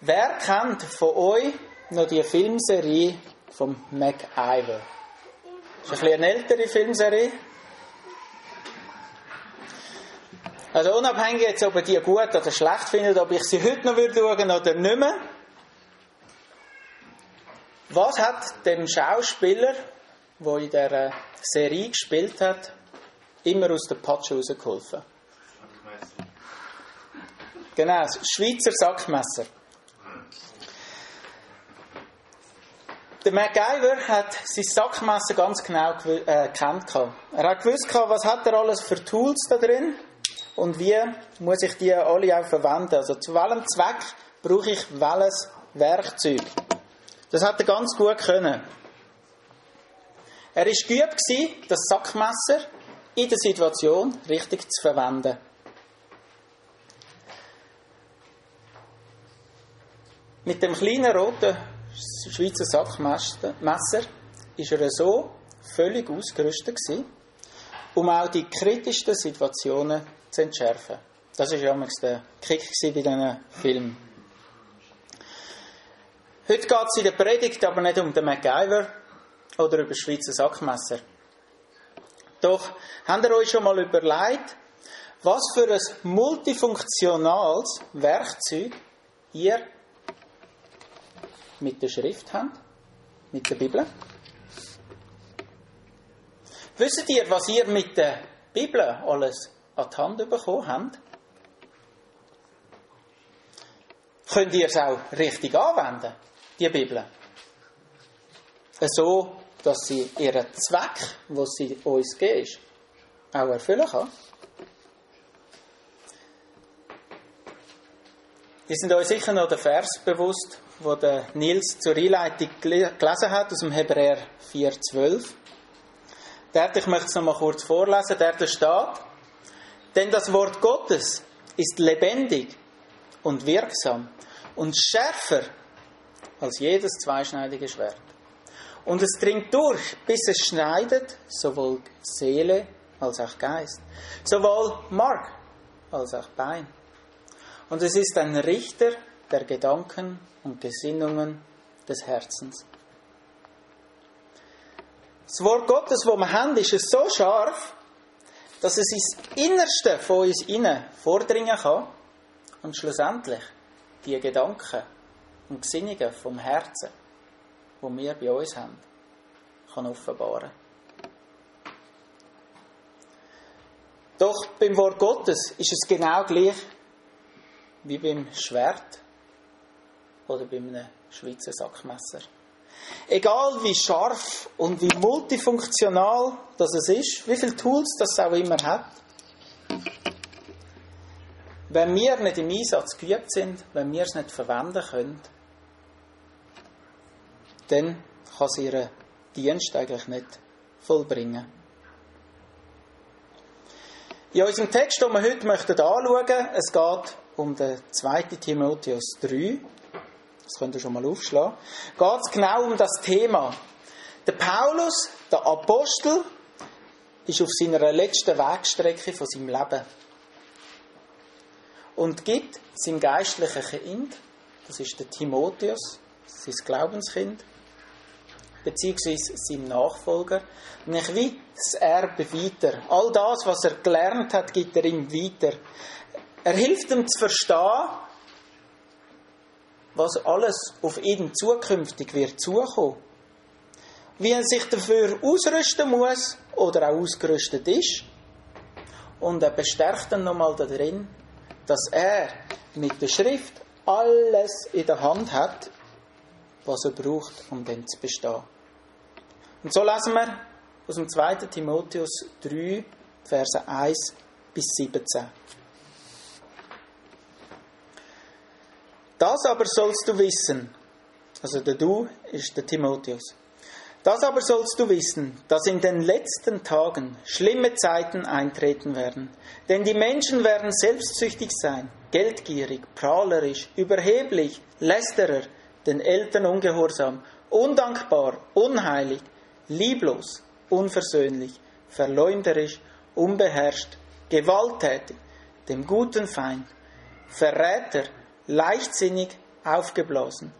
Wer kennt von euch noch die Filmserie von MacIver? Das ist ein eine ältere Filmserie. Also unabhängig jetzt, ob ihr die gut oder schlecht findet, ob ich sie heute noch würde schauen oder nicht mehr. Was hat dem Schauspieler, der in dieser Serie gespielt hat, immer aus der Patsche rausgeholfen? Genau, das Schweizer Sackmesser. Der MacGyver hat sein Sackmesser ganz genau äh. Er hat gewusst, was hat er alles für Tools da drin und wie muss ich die alle auch verwenden. Also zu welchem Zweck brauche ich welches Werkzeug. Das hat er ganz gut können. Er war geübt das Sackmesser in der Situation richtig zu verwenden. Mit dem kleinen roten Schweizer Sackmesser ist er so völlig ausgerüstet gewesen, um auch die kritischsten Situationen zu entschärfen. Das war ja der Kick bei diesen Film. Heute geht es in der Predigt aber nicht um den MacGyver oder über das Schweizer Sackmesser. Doch habt ihr euch schon mal überlegt, was für ein multifunktionales Werkzeug ihr mit der Schrift haben, mit der Bibel. Wisst ihr, was ihr mit der Bibel alles an die Hand bekommen habt? Könnt ihr es auch richtig anwenden, die Bibel? So, dass sie ihren Zweck, was sie uns gibt, auch erfüllen kann. Wir sind euch sicher noch den Vers bewusst, wo der Nils zur Einleitung gelesen hat, aus dem Hebräer 4,12. Dort, ich möchte es noch mal kurz vorlesen, der steht, denn das Wort Gottes ist lebendig und wirksam und schärfer als jedes zweischneidige Schwert. Und es dringt durch, bis es schneidet, sowohl Seele als auch Geist, sowohl Mark als auch Bein. Und es ist ein Richter der Gedanken und Gesinnungen des Herzens. Das Wort Gottes, das wir haben, ist so scharf, dass es ins Innerste von uns innen vordringen kann und schlussendlich die Gedanken und Gesinnungen vom Herzen, die wir bei uns haben, kann offenbaren. Doch beim Wort Gottes ist es genau gleich wie beim Schwert oder bei einem Schweizer Sackmesser. Egal wie scharf und wie multifunktional das es ist, wie viele Tools das auch immer hat, wenn wir nicht im Einsatz geübt sind, wenn wir es nicht verwenden können, dann kann sie ihren Dienst eigentlich nicht vollbringen. In unserem Text, den wir heute möchten anschauen, es geht um den 2. Timotheus 3, das könnt ihr schon mal aufschlagen, geht es genau um das Thema. Der Paulus, der Apostel, ist auf seiner letzten Wegstrecke von seinem Leben und gibt seinem geistlichen Kind, das ist der Timotheus, sein Glaubenskind, beziehungsweise seinem Nachfolger, nicht wie das Erbe weiter. All das, was er gelernt hat, gibt er ihm weiter. Er hilft ihm zu verstehen, was alles auf ihn zukünftig wird zukommen. Wie er sich dafür ausrüsten muss oder auch ausgerüstet ist. Und er bestärkt dann nochmal darin, dass er mit der Schrift alles in der Hand hat, was er braucht, um dann zu bestehen. Und so lesen wir aus dem 2. Timotheus 3, Verse 1 bis 17. Das aber sollst du wissen, also der Du ist der Timotheus. Das aber sollst du wissen, dass in den letzten Tagen schlimme Zeiten eintreten werden. Denn die Menschen werden selbstsüchtig sein, geldgierig, prahlerisch, überheblich, lästerer, den Eltern ungehorsam, undankbar, unheilig, lieblos, unversöhnlich, verleumderisch, unbeherrscht, gewalttätig, dem guten Feind, Verräter, leichtsinnig, aufgeblasen.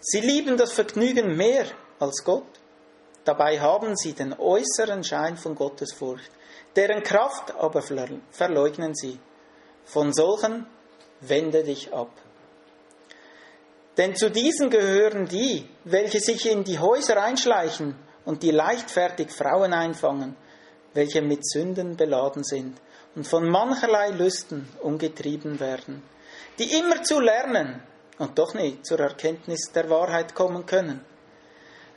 Sie lieben das Vergnügen mehr als Gott. Dabei haben sie den äußeren Schein von Gottesfurcht, deren Kraft aber verleugnen sie. Von solchen wende dich ab. Denn zu diesen gehören die, welche sich in die Häuser einschleichen und die leichtfertig Frauen einfangen, welche mit Sünden beladen sind und von mancherlei Lüsten umgetrieben werden, die immer zu lernen und doch nicht zur Erkenntnis der Wahrheit kommen können.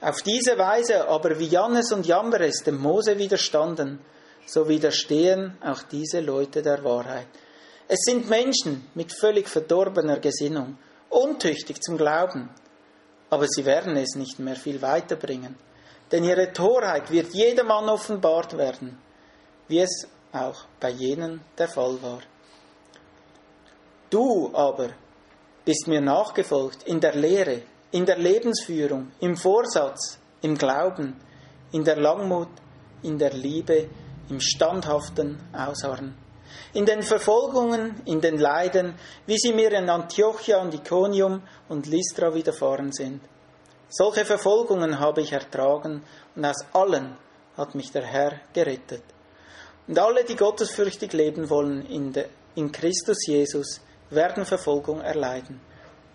Auf diese Weise aber, wie Jannes und Jambres dem Mose widerstanden, so widerstehen auch diese Leute der Wahrheit. Es sind Menschen mit völlig verdorbener Gesinnung, untüchtig zum Glauben, aber sie werden es nicht mehr viel weiterbringen, denn ihre Torheit wird jedermann offenbart werden, wie es auch bei jenen der Fall war. Du aber bist mir nachgefolgt in der Lehre, in der Lebensführung, im Vorsatz, im Glauben, in der Langmut, in der Liebe, im standhaften Ausharren, in den Verfolgungen, in den Leiden, wie sie mir in Antiochia und Iconium und Lystra widerfahren sind. Solche Verfolgungen habe ich ertragen und aus allen hat mich der Herr gerettet. Und alle, die gottesfürchtig leben wollen in, de, in Christus Jesus, werden Verfolgung erleiden.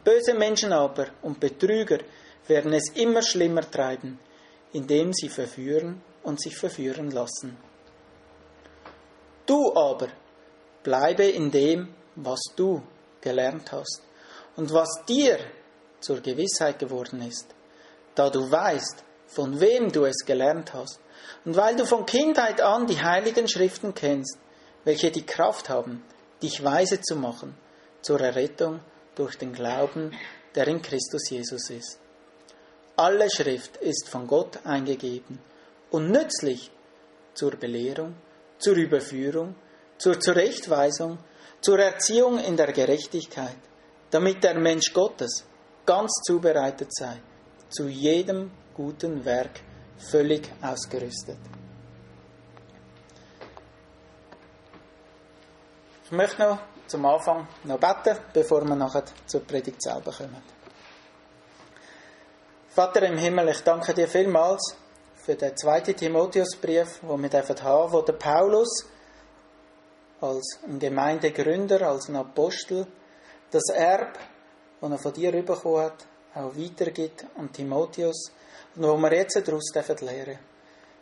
Böse Menschen aber und Betrüger werden es immer schlimmer treiben, indem sie verführen und sich verführen lassen. Du aber bleibe in dem, was du gelernt hast und was dir zur Gewissheit geworden ist, da du weißt, von wem du es gelernt hast und weil du von Kindheit an die heiligen Schriften kennst, welche die Kraft haben, dich weise zu machen zur Errettung durch den Glauben, der in Christus Jesus ist. Alle Schrift ist von Gott eingegeben und nützlich zur Belehrung, zur Überführung, zur Zurechtweisung, zur Erziehung in der Gerechtigkeit, damit der Mensch Gottes ganz zubereitet sei, zu jedem guten Werk völlig ausgerüstet. Ich möchte noch zum Anfang noch beten, bevor wir nachher zur Predigt selber kommen. Vater im Himmel, ich danke dir vielmals für den zweiten Timotheusbrief, wo wir haben wo der Paulus als ein Gemeindegründer, als ein Apostel, das Erb, das er von dir bekommen hat, auch weitergibt an Timotheus und wo wir jetzt daraus lernen dürfen.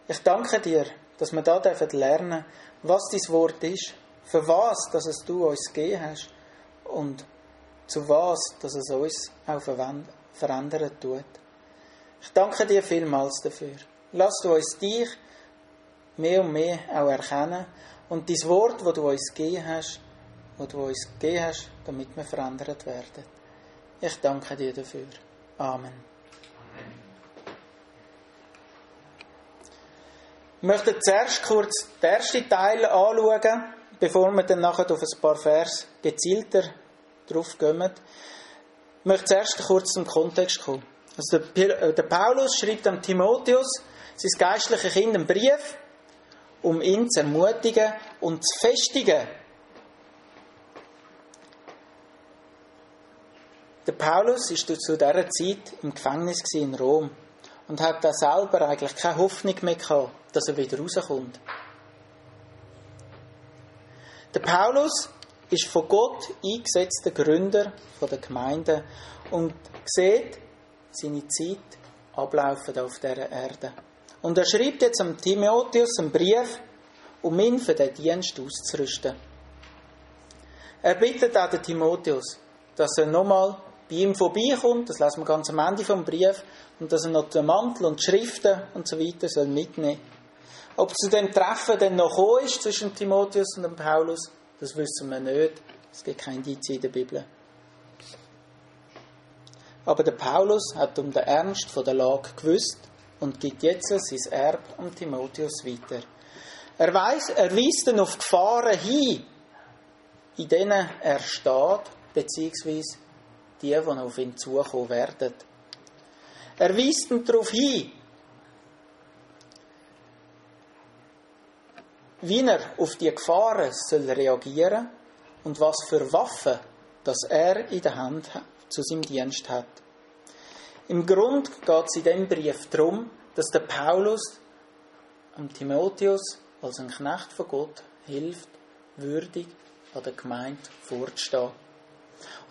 Ich danke dir, dass wir da lernen dürfen, was dein Wort ist, für was, dass es du uns gegeben hast und zu was, dass es uns auch verändern tut. Ich danke dir vielmals dafür. Lass du uns dich mehr und mehr auch erkennen und dein Wort, wo du uns gegeben hast, wo du uns gegeben hast, damit wir verändert werden. Ich danke dir dafür. Amen. Ich möchte zuerst kurz den ersten Teil anschauen, bevor wir dann nachher auf ein paar Vers gezielter drauf. Ich möchte zuerst kurz zum Kontext kommen. Also der, äh, der Paulus schreibt an Timotheus, sein geistliches Kind, einen Brief, um ihn zu ermutigen und zu festigen. Der Paulus war zu dieser Zeit im Gefängnis in Rom und hat da selber eigentlich keine Hoffnung mehr gehabt, dass er wieder rauskommt. Der Paulus ist von Gott eingesetzter Gründer der Gemeinde und sieht seine Zeit ablaufen auf dieser Erde. Und er schreibt jetzt am Timotheus einen Brief, um ihn für den Dienst auszurüsten. Er bittet auch den Timotheus, dass er nochmal bei ihm vorbeikommt, das lesen wir ganz am Ende vom Brief, und dass er noch den Mantel und die Schriften und so weiter soll mitnehmen. Ob zu dem Treffen dann noch ist zwischen Timotheus und dem Paulus, das wissen wir nicht. Es gibt kein Indiz in der Bibel. Aber der Paulus hat um den Ernst von der Lage gewusst und gibt jetzt sein Erb an Timotheus weiter. Er, weiss, er weist dann auf Gefahren hin, in denen er steht, beziehungsweise die, die auf ihn zukommen werden. Er weist ihn darauf hin, wie er auf die Gefahren soll reagieren und was für Waffen dass er in der Hand zu seinem Dienst hat. Im Grund geht es in diesem Brief darum, dass der Paulus am Timotheus als ein Knecht von Gott hilft, würdig an der Gemeinde vorzustehen.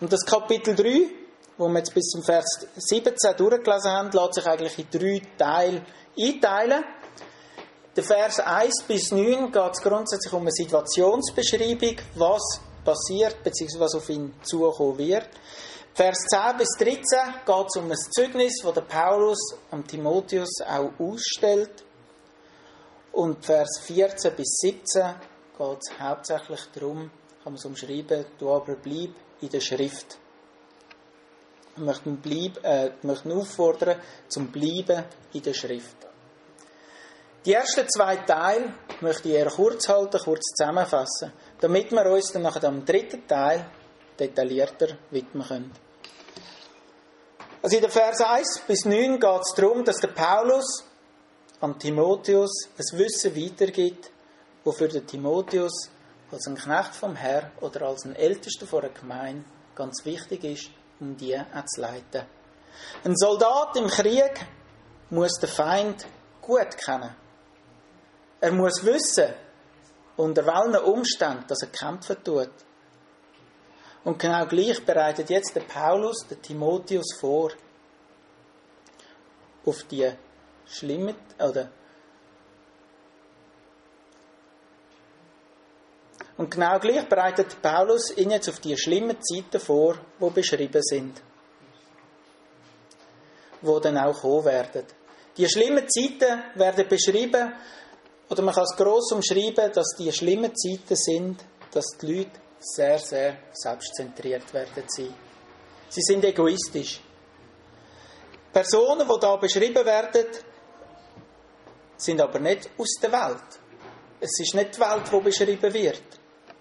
Und das Kapitel 3, wo wir jetzt bis zum Vers 17 durchgelesen haben, lässt sich eigentlich in drei Teile einteilen. Der Vers 1 bis 9 geht es grundsätzlich um eine Situationsbeschreibung, was passiert bzw. was auf ihn zukommen wird. Vers 10 bis 13 geht es um ein Zeugnis, das der Paulus am Timotheus auch ausstellt. Und Vers 14 bis 17 geht es hauptsächlich darum, kann man es umschreiben, du aber bleib in der Schrift. Wir möchten, bleib, äh, möchten auffordern zum Bleiben in der Schrift. Die ersten zwei Teile möchte ich eher kurz halten, kurz zusammenfassen, damit wir uns dann nachher am dritten Teil detaillierter widmen können. Also in den Versen 1 bis 9 geht es darum, dass der Paulus an Timotheus ein Wissen weitergibt, wofür der Timotheus als ein Knecht vom Herr oder als ein Ältester von einer Gemeinde ganz wichtig ist, um die auch zu leiten. Ein Soldat im Krieg muss den Feind gut kennen. Er muss wissen, unter welchen Umständen dass er kämpfen tut. Und genau gleich bereitet jetzt der Paulus den Timotheus vor auf die schlimme oder Und genau gleich bereitet Paulus ihn jetzt auf die schlimmen Zeiten vor, wo beschrieben sind. Wo dann auch kommen werden. Die schlimmen Zeiten werden beschrieben, oder man kann es gross umschreiben, dass die schlimmen Zeiten sind, dass die Leute sehr, sehr selbstzentriert werden sein. Sie sind egoistisch. Personen, die da beschrieben werden, sind aber nicht aus der Welt. Es ist nicht die Welt, die beschrieben wird,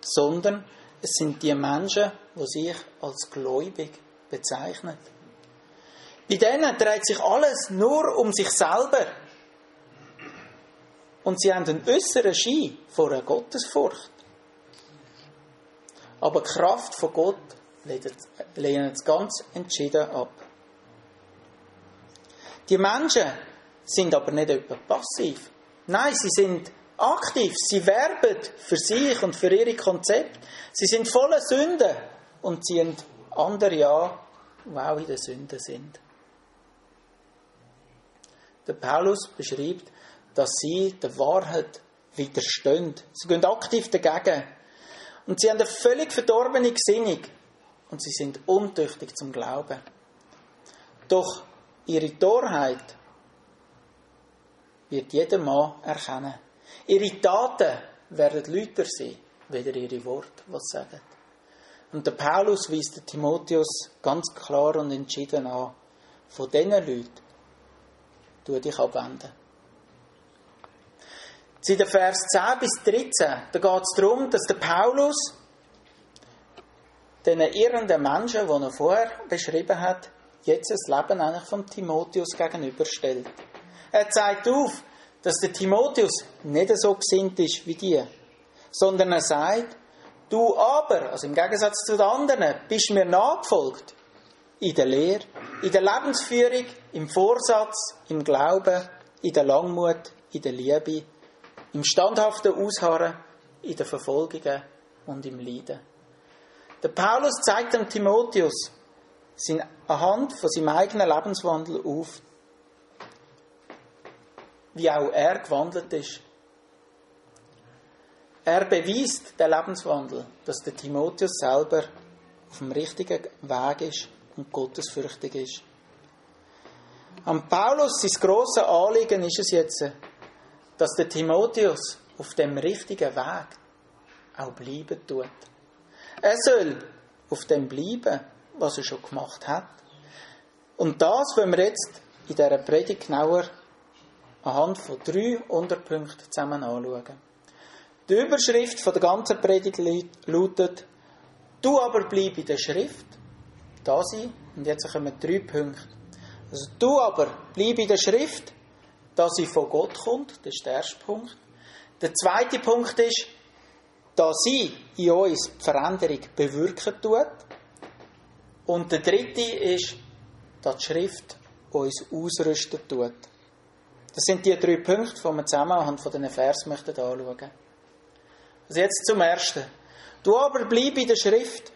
sondern es sind die Menschen, die sich als gläubig bezeichnen. Bei denen dreht sich alles nur um sich selber. Und sie haben einen äußeren Schein vor einer Gottesfurcht. Aber die Kraft von Gott lehnen es ganz entschieden ab. Die Menschen sind aber nicht etwa passiv. Nein, sie sind aktiv. Sie werben für sich und für ihre Konzepte. Sie sind voller Sünde und ziehen andere an, die auch in der Sünde sind. Der Paulus beschreibt, dass sie der Wahrheit widerstehen. Sie gehen aktiv dagegen. Und sie haben eine völlig verdorbene Gesinnung. Und sie sind untüchtig zum Glauben. Doch ihre Torheit wird jeder Mann erkennen. Ihre Taten werden lauter sein, weder ihre Worte, was sie sagen. Und der Paulus weist den Timotheus ganz klar und entschieden an, von diesen Leuten tu dich abwenden. In den Vers 10 bis 13, da geht es darum, dass der Paulus den irrenden Menschen, die er vorher beschrieben hat, jetzt das Leben eigentlich vom Timotheus gegenüberstellt. Er zeigt auf, dass der Timotheus nicht so gesinnt ist wie die, sondern er sagt, du aber, also im Gegensatz zu den anderen, bist mir nachgefolgt in der Lehre, in der Lebensführung, im Vorsatz, im Glauben, in der Langmut, in der Liebe, im standhaften Ausharren, in den Verfolgungen und im Leiden. Der Paulus zeigt dem Timotheus anhand von seinem eigenen Lebenswandel auf, wie auch er gewandelt ist. Er beweist den Lebenswandel, dass der Timotheus selber auf dem richtigen Weg ist und gottesfürchtig ist. Am Paulus, sein grosses Anliegen ist es jetzt, dass der Timotheus auf dem richtigen Weg auch bleiben tut. Er soll auf dem bleiben, was er schon gemacht hat. Und das wollen wir jetzt in dieser Predigt genauer anhand von drei Unterpunkten zusammen anschauen. Die Überschrift der ganzen Predigt lautet, du aber bleib in der Schrift, da sie, und jetzt kommen drei Punkte. Also du aber bleib in der Schrift, da sie von Gott kommt, das ist der erste Punkt. Der zweite Punkt ist, dass sie in uns die Veränderung bewirken tut. Und der dritte ist, dass die Schrift uns ausrüsten tut. Das sind die drei Punkte, die wir zusammen anhand von diesen Vers möchten anschauen. Also jetzt zum ersten. Du aber bleib in der Schrift,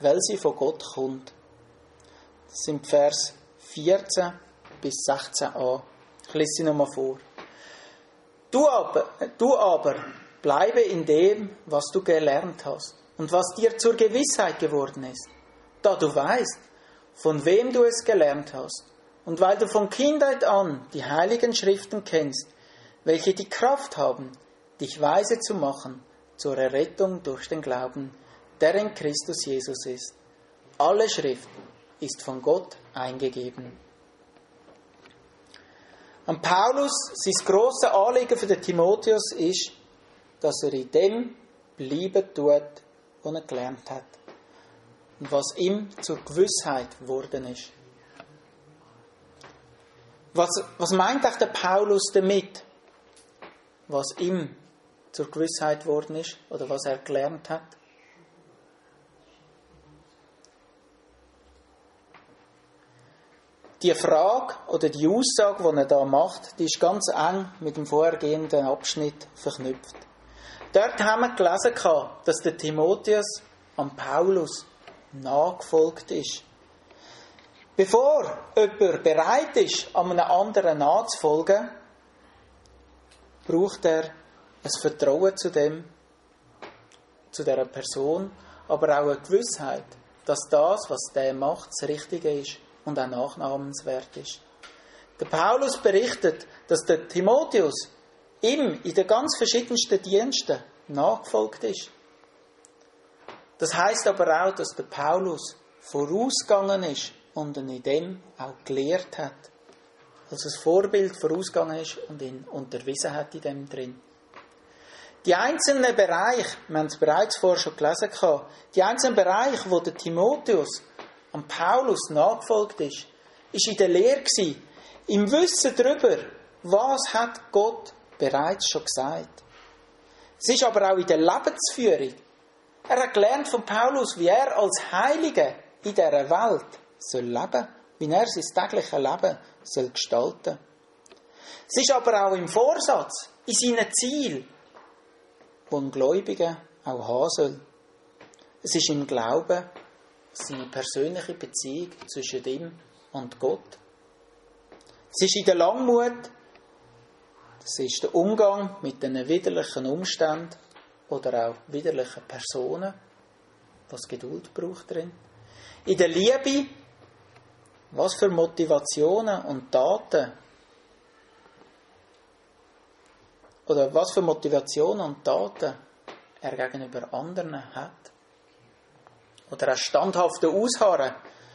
weil sie von Gott kommt. Das sind Vers 14 bis 16a. Ich lese sie nochmal vor. Du aber, du aber bleibe in dem, was du gelernt hast und was dir zur Gewissheit geworden ist, da du weißt, von wem du es gelernt hast und weil du von Kindheit an die heiligen Schriften kennst, welche die Kraft haben, dich weise zu machen zur Errettung durch den Glauben, der in Christus Jesus ist. Alle Schrift ist von Gott eingegeben. An Paulus, sein grosses Anliegen für den Timotheus ist, dass er in dem bleiben tut, was er gelernt hat. Und was ihm zur Gewissheit geworden ist. Was, was meint auch der Paulus damit? Was ihm zur Gewissheit geworden ist oder was er gelernt hat? Die Frage oder die Aussage, die er da macht, die ist ganz eng mit dem vorhergehenden Abschnitt verknüpft. Dort haben wir gelesen, dass der Timotheus an Paulus nachgefolgt ist. Bevor jemand bereit ist, einem anderen nachzufolgen, braucht er ein Vertrauen zu dem, zu dieser Person, aber auch eine Gewissheit, dass das, was der macht, das Richtige ist und auch nachnahmenswert ist. Der Paulus berichtet, dass der Timotheus ihm in den ganz verschiedensten Diensten nachgefolgt ist. Das heißt aber auch, dass der Paulus vorausgegangen ist und ihn in dem auch gelehrt hat. Also das Vorbild vorausgegangen ist und ihn unterwiesen hat in dem drin. Die einzelnen Bereiche, wir haben es bereits vorher schon gelesen, die einzelnen Bereiche, wo der Timotheus am Paulus nachgefolgt ist, ist in der Lehre gewesen, im Wissen darüber, was hat Gott bereits schon gesagt. Es ist aber auch in der Lebensführung. Er hat gelernt von Paulus, wie er als Heiliger in dieser Welt soll leben, wie er sein tägliches Leben soll gestalten. Es ist aber auch im Vorsatz, in seinen Zielen, die ein Gläubiger auch haben soll. Es ist im Glauben, seine persönliche Beziehung zwischen ihm und Gott. Es ist in der Langmut, das ist der Umgang mit den widerlichen Umständen oder auch widerlichen Personen, was Geduld braucht drin. In der Liebe, was für Motivationen und Taten oder was für Motivationen und Taten er gegenüber anderen hat. Oder auch standhafte Ausharren.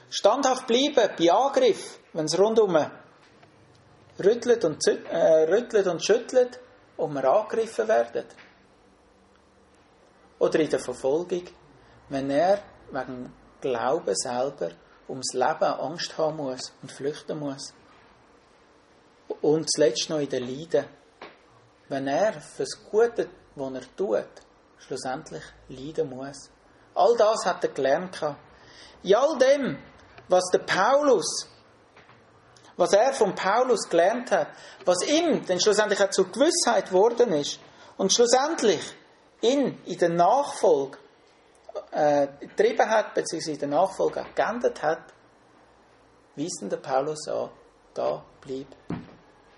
Standhaft bleiben bei Angriff, wenn es rundum rüttelt und, äh, rüttelt und schüttelt und wir angegriffen werden. Oder in der Verfolgung, wenn er wegen Glauben selber ums Leben Angst haben muss und flüchten muss. Und zuletzt noch in der Leiden. Wenn er fürs Gute, was er tut, schlussendlich leiden muss. All das hat er gelernt. In all dem, was der Paulus, was er von Paulus gelernt hat, was ihm denn schlussendlich auch zur Gewissheit geworden ist und schlussendlich ihn in der Nachfolge äh, getrieben hat, beziehungsweise in der Nachfolge auch geändert hat, weist der Paulus an, da blieb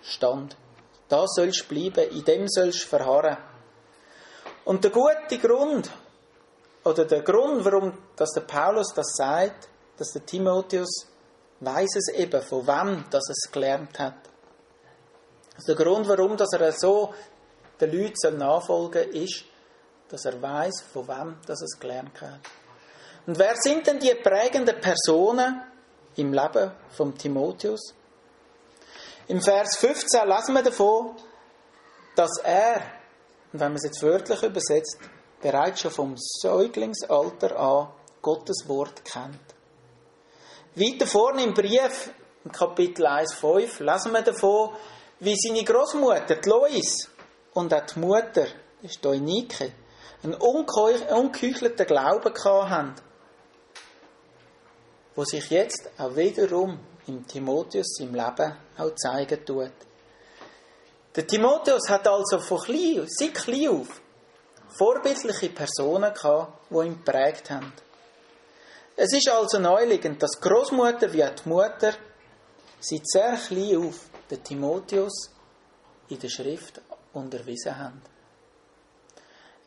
Stand. Da sollst du bleiben, in dem sollst du verharren. Und der gute Grund, oder der Grund, warum dass der Paulus das sagt, dass der Timotheus weiß es eben, von wem dass es gelernt hat. Also der Grund, warum dass er so den Leuten nachfolgen soll, ist, dass er weiß, von wem dass es gelernt hat. Und wer sind denn die prägenden Personen im Leben von Timotheus? Im Vers 15 lesen wir davon, dass er, und wenn man es jetzt wörtlich übersetzt, bereits schon vom Säuglingsalter an Gottes Wort kennt. Weiter vorne im Brief, im Kapitel 1,5, lesen wir davon, wie seine Großmutter, die Lois, und auch die Mutter, das ist einen ungeheuchelten Glauben hatten. wo sich jetzt auch wiederum im Timotheus im Leben auch zeigen tut. Der Timotheus hat also von klein, seit klein auf vorbildliche Personen gehabt, die ihn geprägt haben. Es ist also neuliegend, dass Großmutter wie die Mutter seit sehr klein auf den Timotheus in der Schrift unterwiesen haben.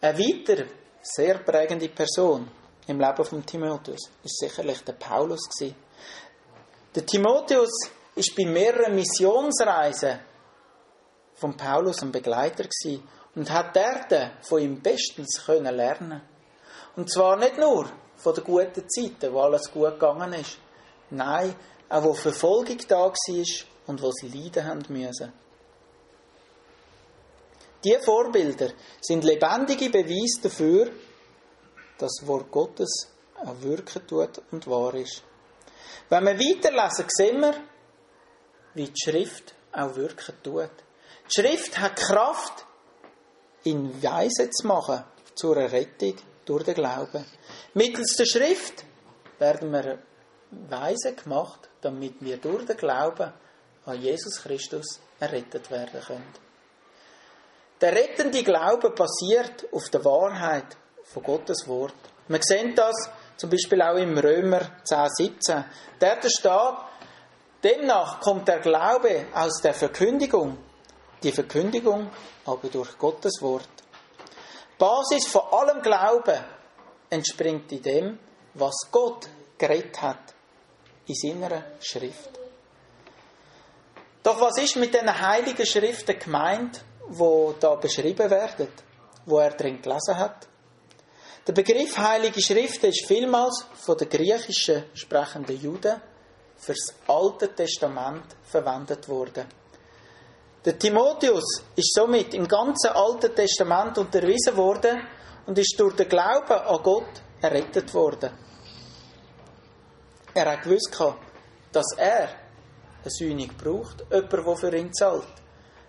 Eine weitere sehr prägende Person im Leben von Timotheus ist sicherlich der Paulus. Der Timotheus ist bei mehreren Missionsreisen von Paulus ein Begleiter und hat dort von ihm bestens können lernen. Und zwar nicht nur von den guten Zeiten, wo alles gut gegangen ist. Nein, auch wo Verfolgung da war und wo sie leiden haben müssen. Diese Vorbilder sind lebendige Beweise dafür, dass das Wort Gottes auch wirken tut und wahr ist. Wenn wir weiterlesen, sehen wir, wie die Schrift auch wirken tut. Die Schrift hat Kraft, ihn weise zu machen zur Errettung durch den Glauben. Mittels der Schrift werden wir weise gemacht, damit wir durch den Glauben an Jesus Christus errettet werden können. Der rettende Glaube basiert auf der Wahrheit von Gottes Wort. Wir sehen das zum Beispiel auch im Römer 10, 17. Der steht, demnach kommt der Glaube aus der Verkündigung, die Verkündigung aber durch Gottes Wort. Basis von allem Glauben entspringt in dem, was Gott geredet hat in seiner Schrift. Doch was ist mit den heiligen Schriften gemeint, wo da beschrieben werden, wo er drin gelesen hat? Der Begriff Heilige Schrift ist vielmals von den griechischen sprechenden Juden fürs Alte Testament verwendet worden. Der Timotheus ist somit im ganzen Alten Testament unterwiesen worden und ist durch den Glauben an Gott errettet worden. Er hat gewusst, dass er eine Sühne braucht, jemand, der für ihn zahlt.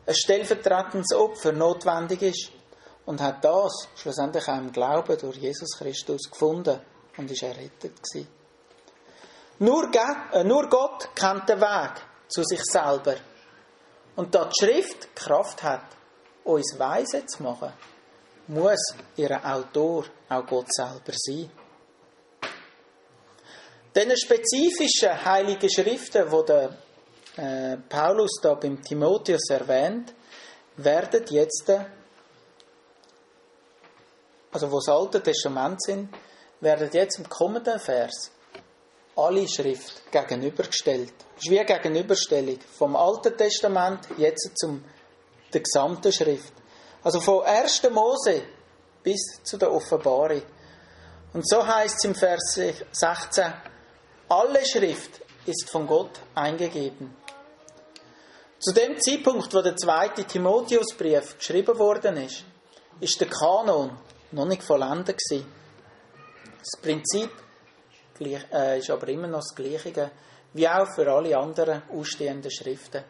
Ein stellvertretendes Opfer notwendig ist und hat das schlussendlich auch im Glauben durch Jesus Christus gefunden und ist errettet gewesen. Nur, äh, nur Gott kennt den Weg zu sich selber. Und da die Schrift Kraft hat, uns weise zu machen, muss ihr Autor auch Gott selber sein. Diese spezifischen heiligen Schriften, die der äh, Paulus da beim Timotheus erwähnt, werden jetzt also wo das Alte Testament sind, werden jetzt im kommenden Vers alle Schrift gegenübergestellt. Das ist wie eine Gegenüberstellung vom Alten Testament jetzt zum der gesamten Schrift. Also von 1. Mose bis zu der Offenbarung. Und so heißt es im Vers 16, alle Schrift ist von Gott eingegeben. Zu dem Zeitpunkt, wo der zweite Timotheusbrief geschrieben worden ist, ist der Kanon noch nicht vollendet gewesen. Das Prinzip äh, ist aber immer noch das gleiche, wie auch für alle anderen ausstehenden Schriften.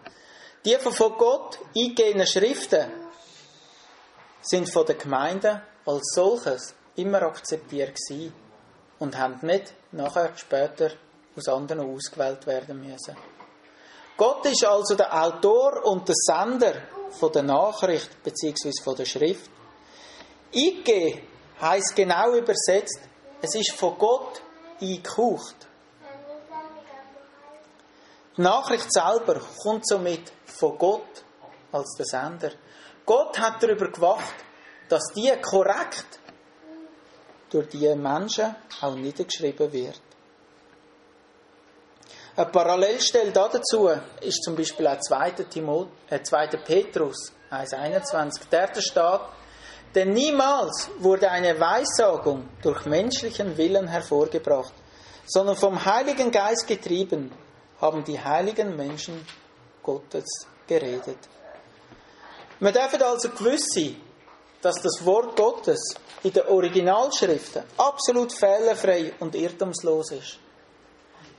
Die von Gott eingegebenen Schriften sind von den Gemeinden als solches immer akzeptiert gewesen und haben nicht nachher später aus anderen ausgewählt werden müssen. Gott ist also der Autor und der Sender von der Nachricht bzw. von der Schrift Eingegeben heisst genau übersetzt, es ist von Gott eingehaucht. Die Nachricht selber kommt somit von Gott als der Sender. Gott hat darüber gewacht, dass die korrekt durch die Menschen auch niedergeschrieben wird. Eine Parallelstelle dazu ist zum Beispiel auch 2. Timot äh, 2. Petrus 1,21. Der steht, denn niemals wurde eine Weissagung durch menschlichen Willen hervorgebracht, sondern vom Heiligen Geist getrieben haben die heiligen Menschen Gottes geredet. Wir dürfen also gewiss sein, dass das Wort Gottes in den Originalschriften absolut fehlerfrei und irrtumslos ist.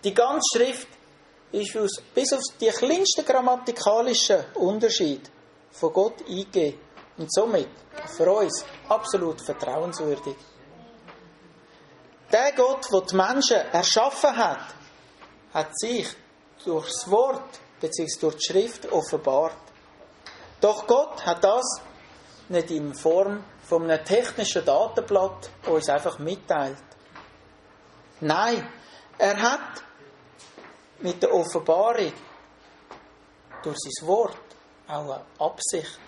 Die ganze Schrift ist bis auf die kleinsten grammatikalischen Unterschied von Gott eingegeben und somit für uns absolut vertrauenswürdig. Der Gott, der die Menschen erschaffen hat, hat sich durchs Wort bzw. durch die Schrift offenbart. Doch Gott hat das nicht in Form von einem technischen Datenblatt uns einfach mitteilt. Nein, er hat mit der Offenbarung durch sein Wort auch eine Absicht.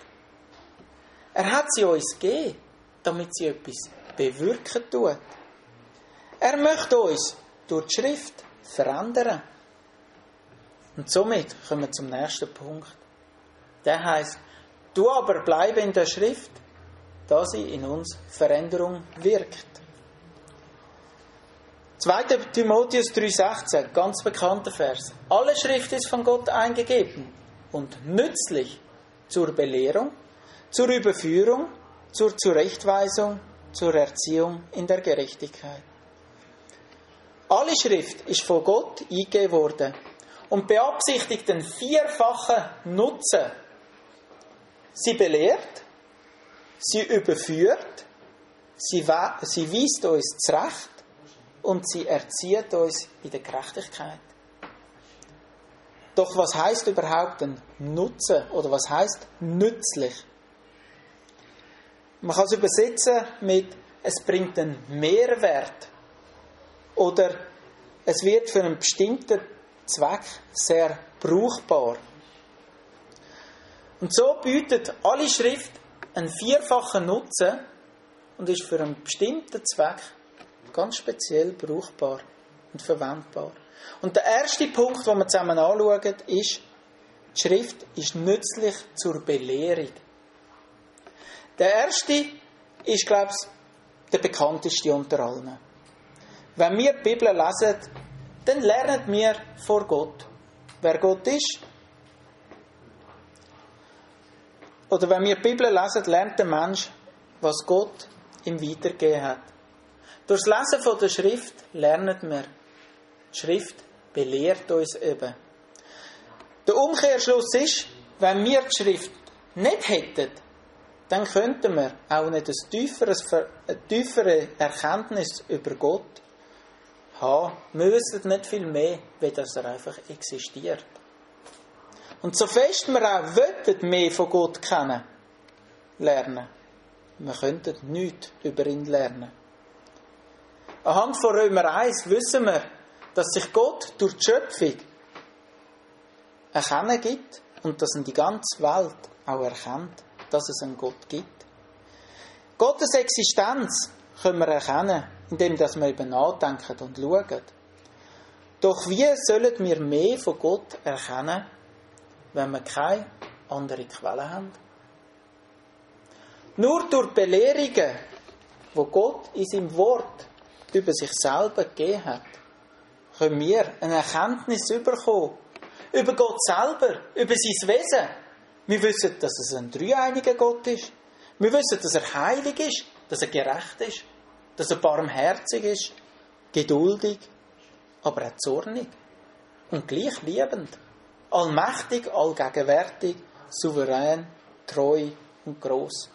Er hat sie uns gegeben, damit sie etwas bewirken tut. Er möchte uns durch die Schrift verändern. Und somit kommen wir zum nächsten Punkt. Der heißt, du aber bleibe in der Schrift, da sie in uns Veränderung wirkt. 2. Timotheus 3,16, ganz bekannter Vers. Alle Schrift ist von Gott eingegeben und nützlich zur Belehrung, zur Überführung, zur Zurechtweisung, zur Erziehung in der Gerechtigkeit. Alle Schrift ist von Gott eingegeben worden und beabsichtigt den vierfachen Nutzen. Sie belehrt, sie überführt, sie, sie weist uns zurecht und sie erzieht uns in der Gerechtigkeit. Doch was heißt überhaupt ein Nutzen oder was heißt nützlich? Man kann es übersetzen mit es bringt einen Mehrwert oder es wird für einen bestimmten Zweck sehr brauchbar. Und so bietet alle Schrift einen vierfachen Nutzen und ist für einen bestimmten Zweck ganz speziell brauchbar und verwendbar. Und der erste Punkt, den wir zusammen anschauen, ist, die Schrift ist nützlich zur Belehrung. Der erste ist, glaube ich, der bekannteste unter allen. Wenn wir die Bibel lesen, dann lernen wir vor Gott, wer Gott ist. Oder wenn wir die Bibel lesen, lernt der Mensch, was Gott ihm weitergegeben hat. Durch das Lesen von der Schrift lernen wir. Die Schrift belehrt uns eben. Der Umkehrschluss ist, wenn wir die Schrift nicht hätten, dann könnten wir auch nicht ein tieferes, eine tiefere Erkenntnis über Gott haben. Wir wissen nicht viel mehr, wie dass er einfach existiert. Und so fest wir auch wollen, mehr von Gott kennen, lernen, wir könnten nichts über ihn lernen. Anhand von Römer 1 wissen wir, dass sich Gott durch die Schöpfung erkennen gibt und dass in die ganze Welt auch erkennt, dass es einen Gott gibt. Gottes Existenz können wir erkennen, indem wir eben nachdenken und schauen. Doch wie sollen wir mehr von Gott erkennen, wenn wir keine andere Quelle haben? Nur durch Belehrungen, wo Gott in seinem Wort über sich selber gegeben hat, können wir eine Erkenntnis bekommen über Gott selber, über sein Wesen. Wir wissen, dass es ein dreieiniger Gott ist. Wir wissen, dass er heilig ist, dass er gerecht ist, dass er barmherzig ist, geduldig, aber auch zornig und gleich liebend, allmächtig, allgegenwärtig, souverän, treu und groß.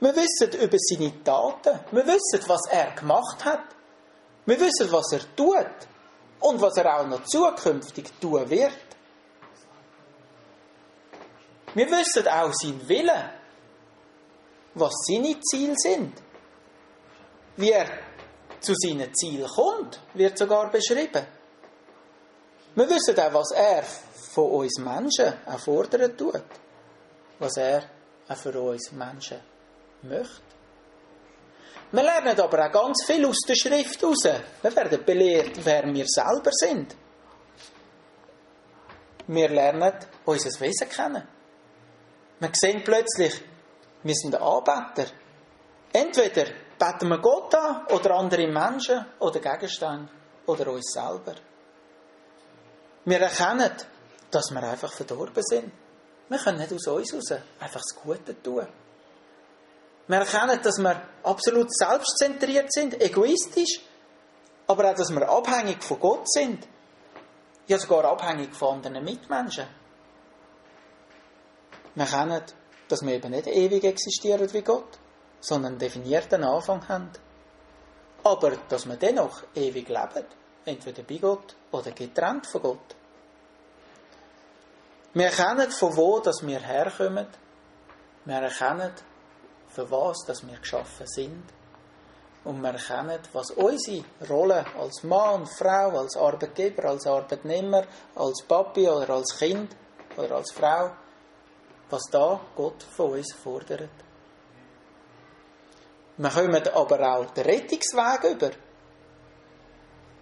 Wir wissen über seine Taten. Wir wissen, was er gemacht hat. Wir wissen, was er tut. Und was er auch noch zukünftig tun wird. Wir wissen auch seinen Willen. Was seine Ziele sind. Wie er zu seinen Zielen kommt, wird sogar beschrieben. Wir wissen auch, was er von uns Menschen erfordern tut. Was er auch für uns Menschen möchte. Wir lernen aber auch ganz viel aus der Schrift heraus. Wir werden belehrt, wer wir selber sind. Wir lernen unser Wesen kennen. Wir sehen plötzlich, wir sind Anbeter. Entweder beten wir Gott an oder andere Menschen oder Gegenstände oder uns selber. Wir erkennen, dass wir einfach verdorben sind. Wir können nicht aus uns heraus einfach das Gute tun. Wir erkennen, dass wir absolut selbstzentriert sind, egoistisch, aber auch, dass wir abhängig von Gott sind. Ja, sogar abhängig von anderen Mitmenschen. Wir erkennen, dass wir eben nicht ewig existieren wie Gott, sondern einen definierten Anfang haben. Aber dass wir dennoch ewig leben. entweder bei Gott oder getrennt von Gott. Wir erkennen, von wo dass wir herkommen. Wir erkennen, für was dass wir geschaffen sind. Und wir erkennen, was unsere Rolle als Mann, Frau, als Arbeitgeber, als Arbeitnehmer, als Papi oder als Kind oder als Frau, was da Gott von uns fordert. Wir kommen aber auch den Rettungsweg über.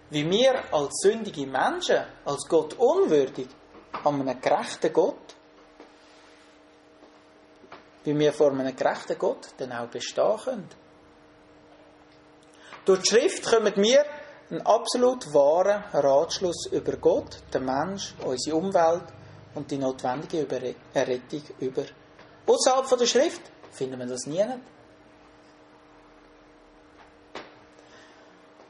Wie wir als sündige Menschen, als Gott unwürdig, an einem gerechten Gott, wie wir vor einem gerechten Gott dann auch bestehen können. Durch die Schrift kommen wir einen absolut wahren Ratschluss über Gott, den Mensch, unsere Umwelt und die notwendige Errettung über. Außerhalb der Schrift finden wir das nie.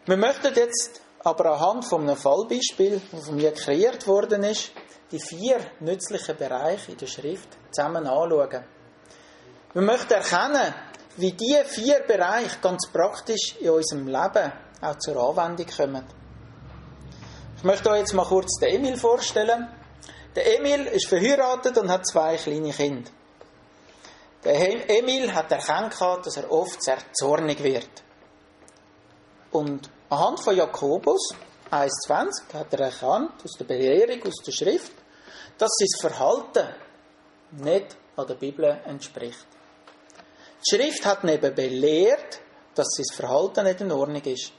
Wir möchten jetzt aber anhand von einem Fallbeispiel, das von mir kreiert worden ist, die vier nützlichen Bereiche in der Schrift zusammen anschauen. Wir möchten erkennen, wie diese vier Bereiche ganz praktisch in unserem Leben auch zur Anwendung kommen. Ich möchte euch jetzt mal kurz den Emil vorstellen. Der Emil ist verheiratet und hat zwei kleine Kinder. Der Emil hat erkannt, dass er oft sehr zornig wird. Und anhand von Jakobus 1,20 hat er erkannt, aus der Belehrung, aus der Schrift, dass sein Verhalten nicht an der Bibel entspricht. Die Schrift hat neben belehrt, dass sein Verhalten nicht in Ordnung ist.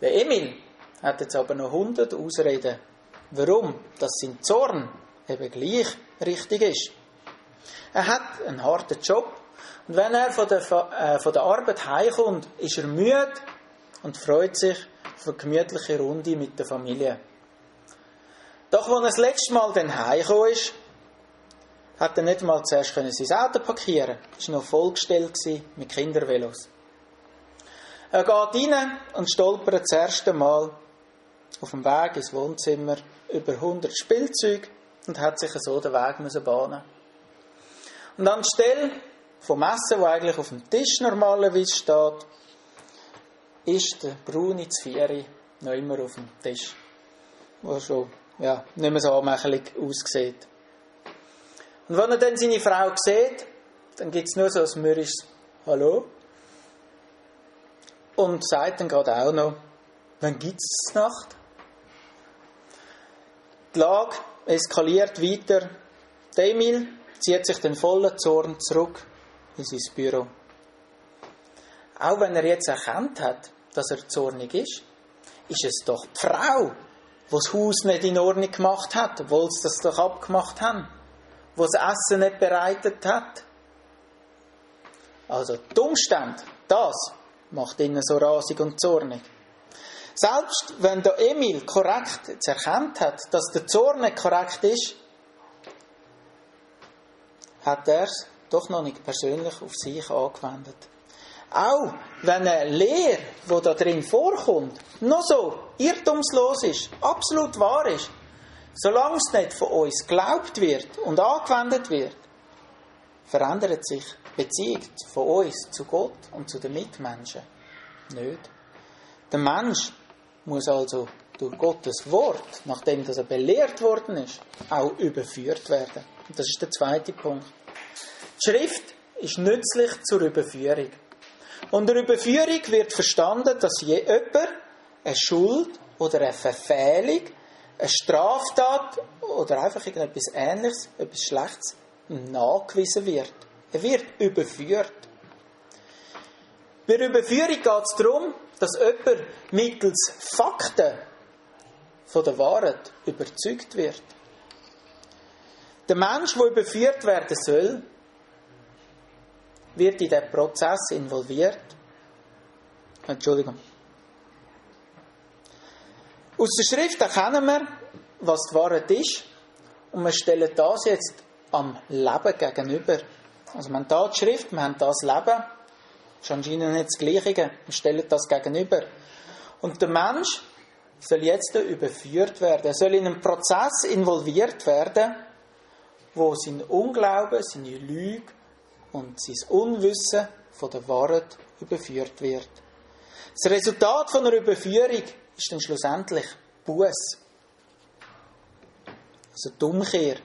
Der Emil hat jetzt aber noch hundert Ausreden, warum dass sein Zorn eben gleich richtig ist. Er hat einen harten Job und wenn er von der, äh, von der Arbeit heimkommt, ist er müde und freut sich auf eine gemütliche Runde mit der Familie. Doch als er das letzte Mal dann heimgekommen ist, hat er nicht mal zuerst sein Auto parkieren Es war noch vollgestellt mit Kindervelos. Er geht rein und stolpert das erste Mal auf dem Weg ins Wohnzimmer über 100 Spielzeuge und hat sich so den Weg müssen bahnen. Und anstelle vom Essen, das eigentlich auf dem Tisch normalerweise steht, ist der braune Zvieri noch immer auf dem Tisch. Der schon ja, nicht mehr so anmächtig aussieht. Und wenn er dann seine Frau sieht, dann gibt es nur so ein mürrisches Hallo. Und sagt dann gerade auch noch, wann gibt es Nacht? Die Lage eskaliert weiter. Emil zieht sich den vollen Zorn zurück in sein Büro. Auch wenn er jetzt erkannt hat, dass er zornig ist, ist es doch die Frau, die das Haus nicht in Ordnung gemacht hat, obwohl sie das doch abgemacht haben, die das Essen nicht bereitet hat. Also die Umstände, das macht ihn so rasig und zornig. Selbst wenn der Emil korrekt jetzt erkannt hat, dass der Zorn nicht korrekt ist, hat er es doch noch nicht persönlich auf sich angewendet. Auch wenn eine Lehre, die da drin vorkommt, noch so irrtumslos ist, absolut wahr ist, solange es nicht von uns geglaubt wird und angewendet wird, verändert sich die Beziehung von uns zu Gott und zu den Mitmenschen nicht. Der Mensch muss also durch Gottes Wort, nachdem das er belehrt worden ist, auch überführt werden. Und das ist der zweite Punkt. Die Schrift ist nützlich zur Überführung. Unter Überführung wird verstanden, dass jemand eine Schuld oder eine Verfehlung, eine Straftat oder einfach irgendetwas Ähnliches, etwas Schlechtes nachgewiesen wird. Er wird überführt. Bei Überführung geht es darum, dass jemand mittels Fakten von der Wahrheit überzeugt wird. Der Mensch, der überführt werden soll, wird in den Prozess involviert. Entschuldigung. Aus der Schrift erkennen wir, was die Wahrheit ist, und wir stellen das jetzt am Leben gegenüber. Also wir haben hier die Schrift, wir haben das Leben, das ist anscheinend nicht das Gleiche, wir stellen das gegenüber. Und der Mensch soll jetzt überführt werden, er soll in einen Prozess involviert werden, wo sein Unglauben, seine Lüge und sein Unwissen von der Wahrheit überführt wird. Das Resultat von einer Überführung ist dann schlussendlich Buß. Also die Umkehr.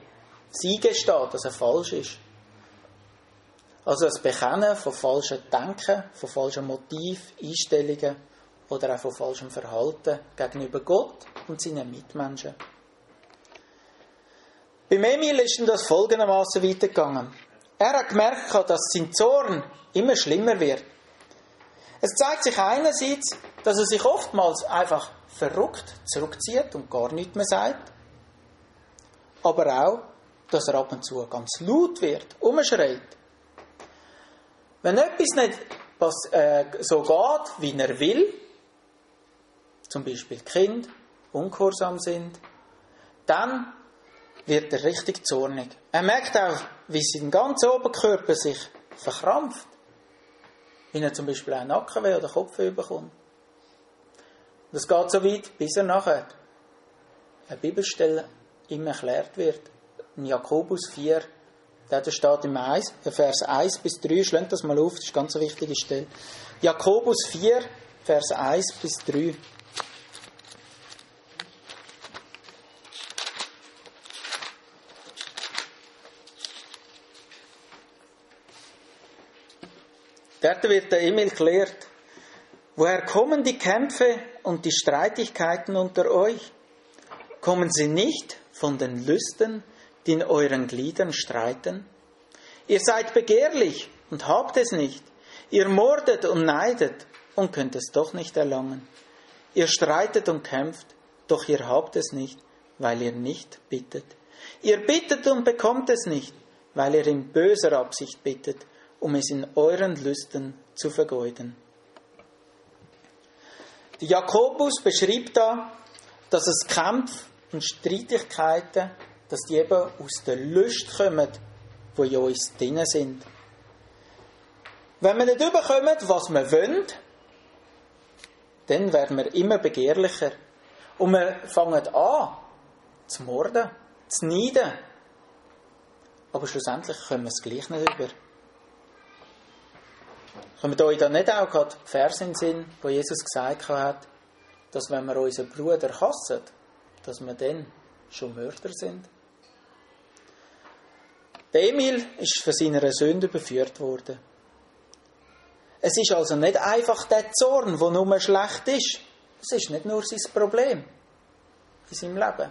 Das Eingestehen, dass er falsch ist. Also das Bekennen von falschen Denken, von falschen Motiven, Einstellungen oder auch von falschem Verhalten gegenüber Gott und seinen Mitmenschen. Beim Emil ist das folgendermaßen weitergegangen. Er hat gemerkt, dass sein Zorn immer schlimmer wird. Es zeigt sich einerseits, dass er sich oftmals einfach verrückt zurückzieht und gar nichts mehr sagt, aber auch, dass er ab und zu ganz laut wird, umschreit. Wenn etwas nicht äh, so geht, wie er will, zum Beispiel Kind ungehorsam sind, dann wird er richtig zornig. Er merkt auch, wie sein ganzer Oberkörper sich verkrampft. Wenn er zum Beispiel einen Nackenweh oder Kopfweh bekommt. Das geht so weit, bis er nachher eine Bibelstelle ihm erklärt wird. In Jakobus 4, da steht im Vers 1 bis 3, schlägt das mal auf, das ist eine ganz wichtige Stelle. Jakobus 4, Vers 1 bis 3. Dort wird der Emil klärt, woher kommen die Kämpfe und die Streitigkeiten unter euch? Kommen sie nicht von den Lüsten, die in euren Gliedern streiten? Ihr seid begehrlich und habt es nicht. Ihr mordet und neidet und könnt es doch nicht erlangen. Ihr streitet und kämpft, doch ihr habt es nicht, weil ihr nicht bittet. Ihr bittet und bekommt es nicht, weil ihr in böser Absicht bittet, um es in euren Lüsten zu vergeuden. Die Jakobus beschreibt da, dass es Kämpfe und Streitigkeiten, dass die eben aus der Lust kommen, wo in uns drin sind. Wenn wir nicht überkommen, was wir wollen, dann werden wir immer begehrlicher. Und wir fangen an, zu morden, zu neiden. Aber schlussendlich kommen wir es gleich nicht über. Kommen euch da nicht auch gerade Vers in den Sinn, wo Jesus gesagt hat, dass wenn wir unseren Bruder hassen, dass wir dann schon Mörder sind? Der Emil ist von seiner Sünde überführt worden. Es ist also nicht einfach der Zorn, der nur schlecht ist. Es ist nicht nur sein Problem in seinem Leben.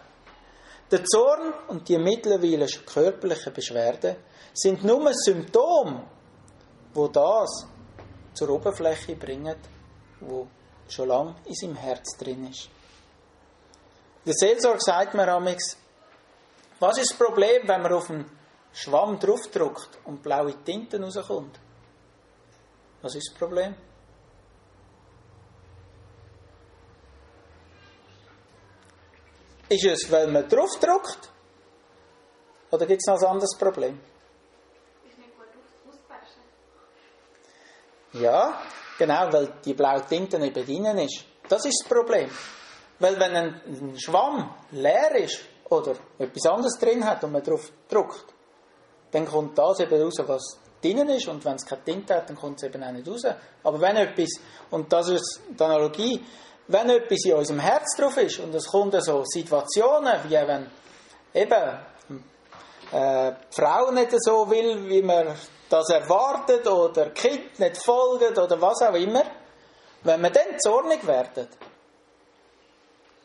Der Zorn und die mittlerweile körperlichen Beschwerden sind nur Symptome, wo das zur Oberfläche bringen, wo schon lange in seinem Herz drin ist. Der Seelsorge sagt mir amix, was ist das Problem, wenn man auf einen Schwamm draufdruckt und blaue Tinte rauskommt? Was ist das Problem? Ist es, weil man draufdruckt? Oder gibt es noch ein anderes Problem? Ja, genau, weil die blaue Tinte nicht drinnen ist. Das ist das Problem. Weil wenn ein Schwamm leer ist oder etwas anderes drin hat und man drauf drückt, dann kommt das eben raus, was drinnen ist und wenn es keine Tinte hat, dann kommt es eben auch nicht raus. Aber wenn etwas, und das ist die Analogie, wenn etwas in unserem Herz drauf ist und es kommt so Situationen, wie wenn eben äh, die Frau nicht so will, wie man das erwartet oder Kind nicht folgt oder was auch immer, wenn wir dann zornig werden,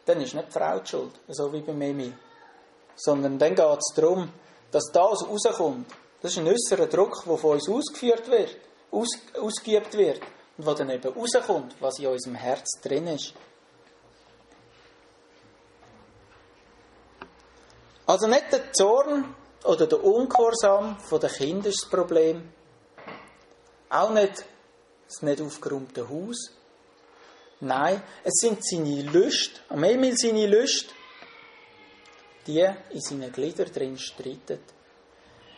dann ist nicht die Frau die schuld, so wie bei Mimi. Sondern dann geht es darum, dass das rauskommt. Das ist ein äußerer Druck, der von uns ausgeführt wird, aus, ausgeübt wird und der dann eben rauskommt, was in unserem Herz drin ist. Also nicht der Zorn oder der Ungehorsam der Kinder ist das Problem. Auch nicht das nicht aufgeräumte Haus. Nein, es sind seine Lust, am Emil seine Lust, die in seinen Gliedern drin streitet.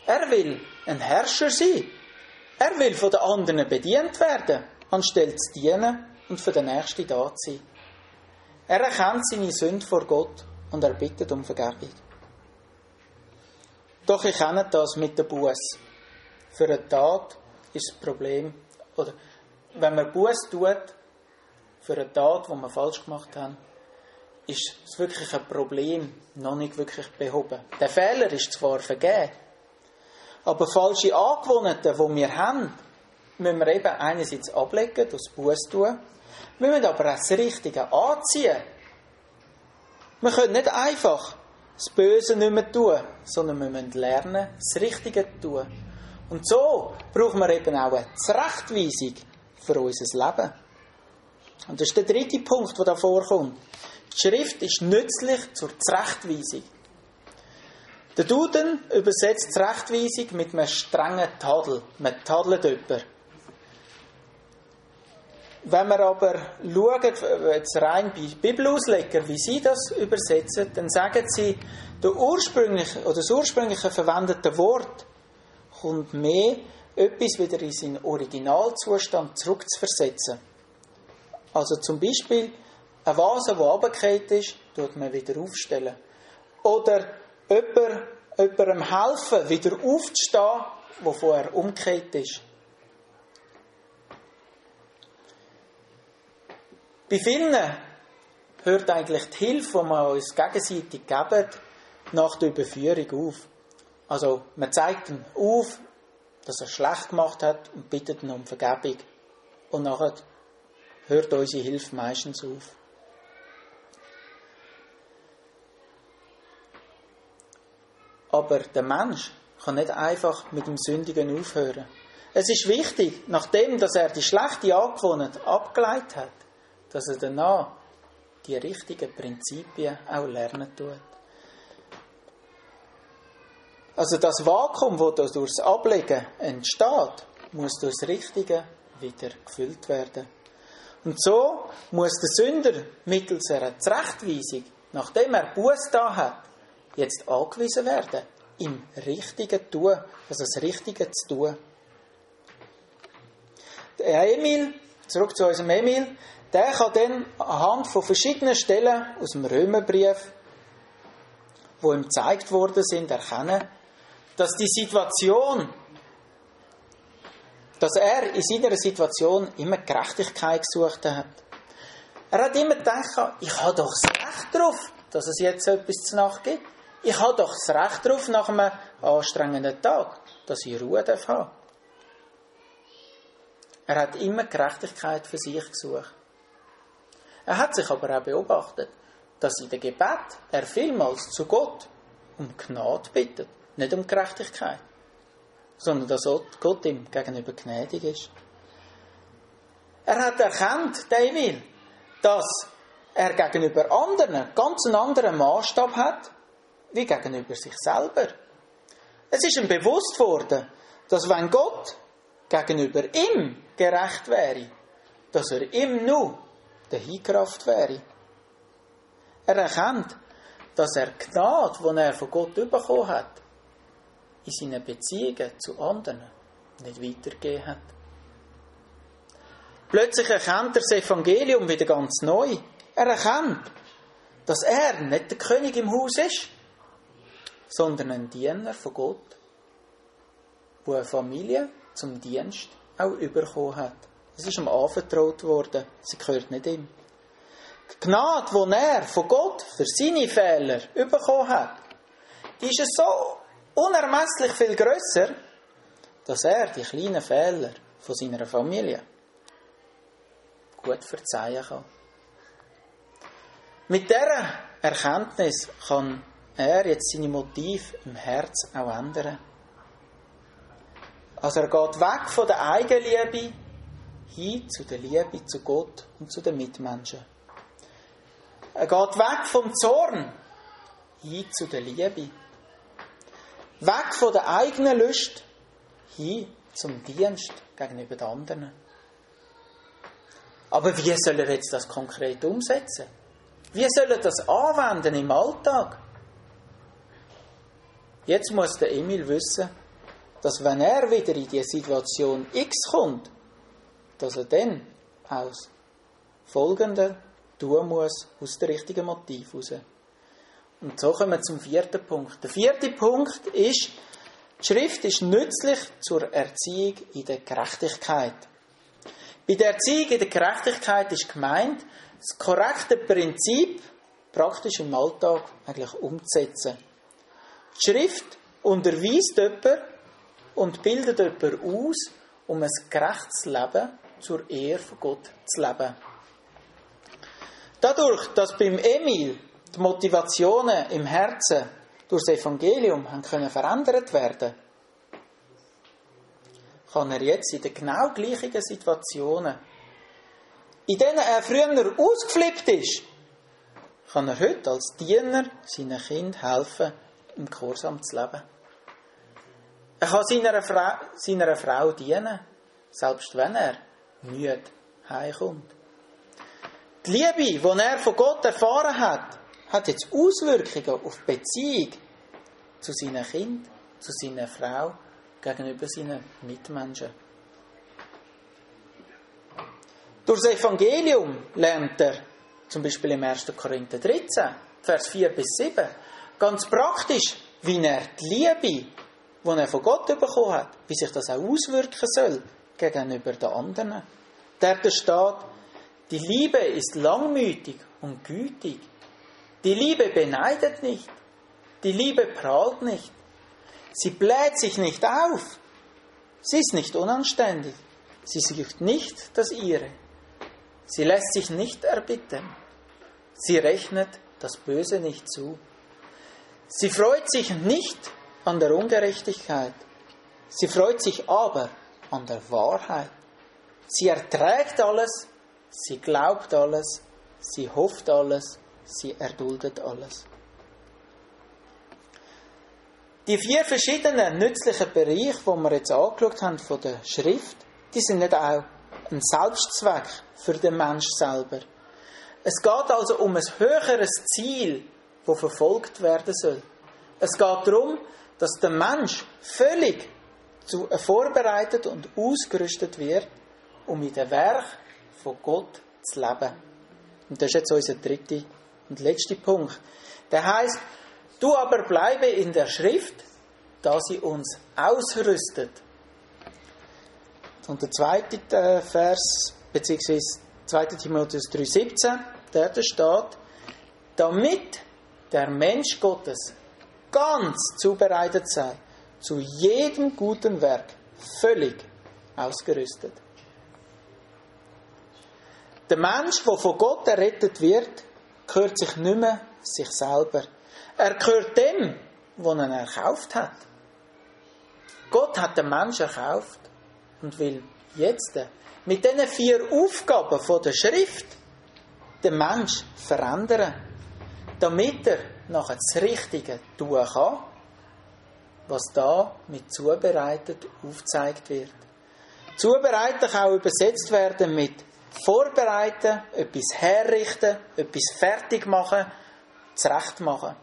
Er will ein Herrscher sein. Er will von den anderen bedient werden, anstelle zu dienen und für den Nächsten da zu sein. Er erkennt seine Sünde vor Gott und er bittet um Vergebung. Doch ich kenne das mit der Buß. Für eine Tat ist das Problem, oder wenn man Buß tut, für eine Tat, die wir falsch gemacht haben, ist das wirkliche Problem noch nicht wirklich behoben. Der Fehler ist zwar vergeben, aber falsche Angewohnheiten, die wir haben, müssen wir eben einerseits ablegen, das Buß tun, wir müssen aber auch das Richtige anziehen. Wir können nicht einfach das Böse nicht mehr tun, sondern wir müssen lernen, das Richtige zu tun. Und so brauchen wir eben auch eine Zurechtweisung für unser Leben. Und das ist der dritte Punkt, der da vorkommt. Die Schrift ist nützlich zur Zurechtweisung. Der Duden übersetzt Zurechtweisung mit einem strengen Tadel. Man tadelt jemanden. Wenn wir aber schauen, jetzt rein bei Bibelausleger, wie sie das übersetzen, dann sagen sie, der ursprüngliche, oder das ursprüngliche verwendete Wort kommt mehr, etwas wieder in seinen Originalzustand zurückzuversetzen. Also zum Beispiel, eine Vase, die runtergefallen ist, tut man wieder aufstellen. Oder jemand, jemandem helfen, wieder aufzustehen, wo vorher umgekehrt ist. Bei vielen hört eigentlich die Hilfe, die wir uns gegenseitig geben, nach der Überführung auf. Also man zeigt ihm auf, dass er schlecht gemacht hat und bittet ihn um Vergebung. Und nachher hört unsere Hilfe meistens auf. Aber der Mensch kann nicht einfach mit dem Sündigen aufhören. Es ist wichtig, nachdem dass er die schlechte Angewohnheit abgeleitet hat, dass er danach die richtigen Prinzipien auch lernen tut. Also das Vakuum, das durchs Ablegen entsteht, muss durch das Richtige wieder gefüllt werden. Und so muss der Sünder mittels einer Zurechtweisung, nachdem er Buß da hat, jetzt angewiesen werden, im Richtigen tun, also das Richtige zu tun. Der Emil, zurück zu unserem Emil, der kann dann anhand von verschiedenen Stellen aus dem Römerbrief, wo ihm gezeigt worden sind, erkennen, dass die Situation, dass er in seiner Situation immer Gerechtigkeit gesucht hat. Er hat immer gedacht, ich habe doch das Recht darauf, dass es jetzt etwas zu Nacht gibt. Ich habe doch das Recht darauf, nach einem anstrengenden Tag, dass ich Ruhe darf. Er hat immer Gerechtigkeit für sich gesucht. Er hat sich aber auch beobachtet, dass in der Gebet er vielmals zu Gott um Gnade bittet, nicht um Gerechtigkeit, sondern dass Gott ihm gegenüber gnädig ist. Er hat erkannt, David, dass er gegenüber anderen ganz einen anderen Maßstab hat, wie gegenüber sich selber. Es ist ihm bewusst worden, dass wenn Gott gegenüber ihm gerecht wäre, dass er ihm nur der Hinkraft wäre. Er erkennt, dass er Gnade, die er von Gott bekommen hat, in seinen Beziehungen zu anderen nicht weitergegeben hat. Plötzlich erkennt er das Evangelium wieder ganz neu. Er erkennt, dass er nicht der König im Haus ist, sondern ein Diener von Gott, wo eine Familie zum Dienst auch überkommen hat. Es ist ihm anvertraut worden. Sie gehört nicht ihm. Die Gnade, die er von Gott für seine Fehler bekommen hat, die ist so unermesslich viel grösser, dass er die kleinen Fehler von seiner Familie gut verzeihen kann. Mit dieser Erkenntnis kann er jetzt seine Motive im Herz auch ändern. Also er geht weg von der Eigenliebe hin zu der Liebe zu Gott und zu den Mitmenschen. Er geht weg vom Zorn hin zu der Liebe. Weg von der eigenen Lust hin zum Dienst gegenüber den anderen. Aber wie soll er jetzt das konkret umsetzen? Wie soll er das anwenden im Alltag? Jetzt muss der Emil wissen, dass wenn er wieder in die Situation X kommt, dass er dann aus folgender tun muss, aus dem richtigen Motiv heraus. Und so kommen wir zum vierten Punkt. Der vierte Punkt ist, die Schrift ist nützlich zur Erziehung in der Gerechtigkeit. Bei der Erziehung in der Gerechtigkeit ist gemeint, das korrekte Prinzip praktisch im Alltag eigentlich umzusetzen. Die Schrift unterweist jemanden und bildet jemanden aus, um ein gerechtes Leben zur Ehre von Gott zu leben. Dadurch, dass beim Emil die Motivationen im Herzen durch das Evangelium haben können verändert werden, kann er jetzt in den genau gleichen Situationen, in denen er früher ausgeflippt ist, kann er heute als Diener seinen Kind helfen, im Gehorsam zu leben. Er kann seiner Frau, seiner Frau dienen, selbst wenn er müde heimkommt. Die Liebe, die er von Gott erfahren hat, hat jetzt Auswirkungen auf die Beziehung zu seinem Kind, zu seiner Frau, gegenüber seinen Mitmenschen. Durch das Evangelium lernt er, zum Beispiel im 1. Korinther 13, Vers 4 bis 7, ganz praktisch, wie er die Liebe, die er von Gott bekommen hat, wie sich das auch auswirken soll gegenüber den anderen. Der steht, die Liebe ist langmütig und gütig. Die Liebe beneidet nicht. Die Liebe prahlt nicht. Sie bläht sich nicht auf. Sie ist nicht unanständig. Sie sucht nicht das Ihre. Sie lässt sich nicht erbitten. Sie rechnet das Böse nicht zu. Sie freut sich nicht an der Ungerechtigkeit. Sie freut sich aber an der Wahrheit. Sie erträgt alles, sie glaubt alles, sie hofft alles, sie erduldet alles. Die vier verschiedenen nützlichen Bereiche, die wir jetzt angeschaut haben von der Schrift, die sind nicht auch ein Selbstzweck für den Mensch selber. Es geht also um ein höheres Ziel, das verfolgt werden soll. Es geht darum, dass der Mensch völlig vorbereitet und ausgerüstet wird, um in dem Werk von Gott zu leben. Und das ist jetzt unser dritter und letzter Punkt. Der heißt, du aber bleibe in der Schrift, da sie uns ausrüstet. Und der zweite äh, Vers, beziehungsweise 2. Timotheus 3,17, der da steht, damit der Mensch Gottes ganz zubereitet sei, zu jedem guten Werk, völlig ausgerüstet. Der Mensch, der von Gott errettet wird, gehört sich nicht mehr sich selber. Er gehört dem, was er erkauft hat. Gott hat den Menschen erkauft und will jetzt mit diesen vier Aufgaben der Schrift den Mensch verändern, damit er nachher das Richtige tun kann, was da mit zubereitet aufgezeigt wird. Zubereiten kann auch übersetzt werden mit vorbereiten, etwas herrichten, etwas fertig machen, zurecht machen.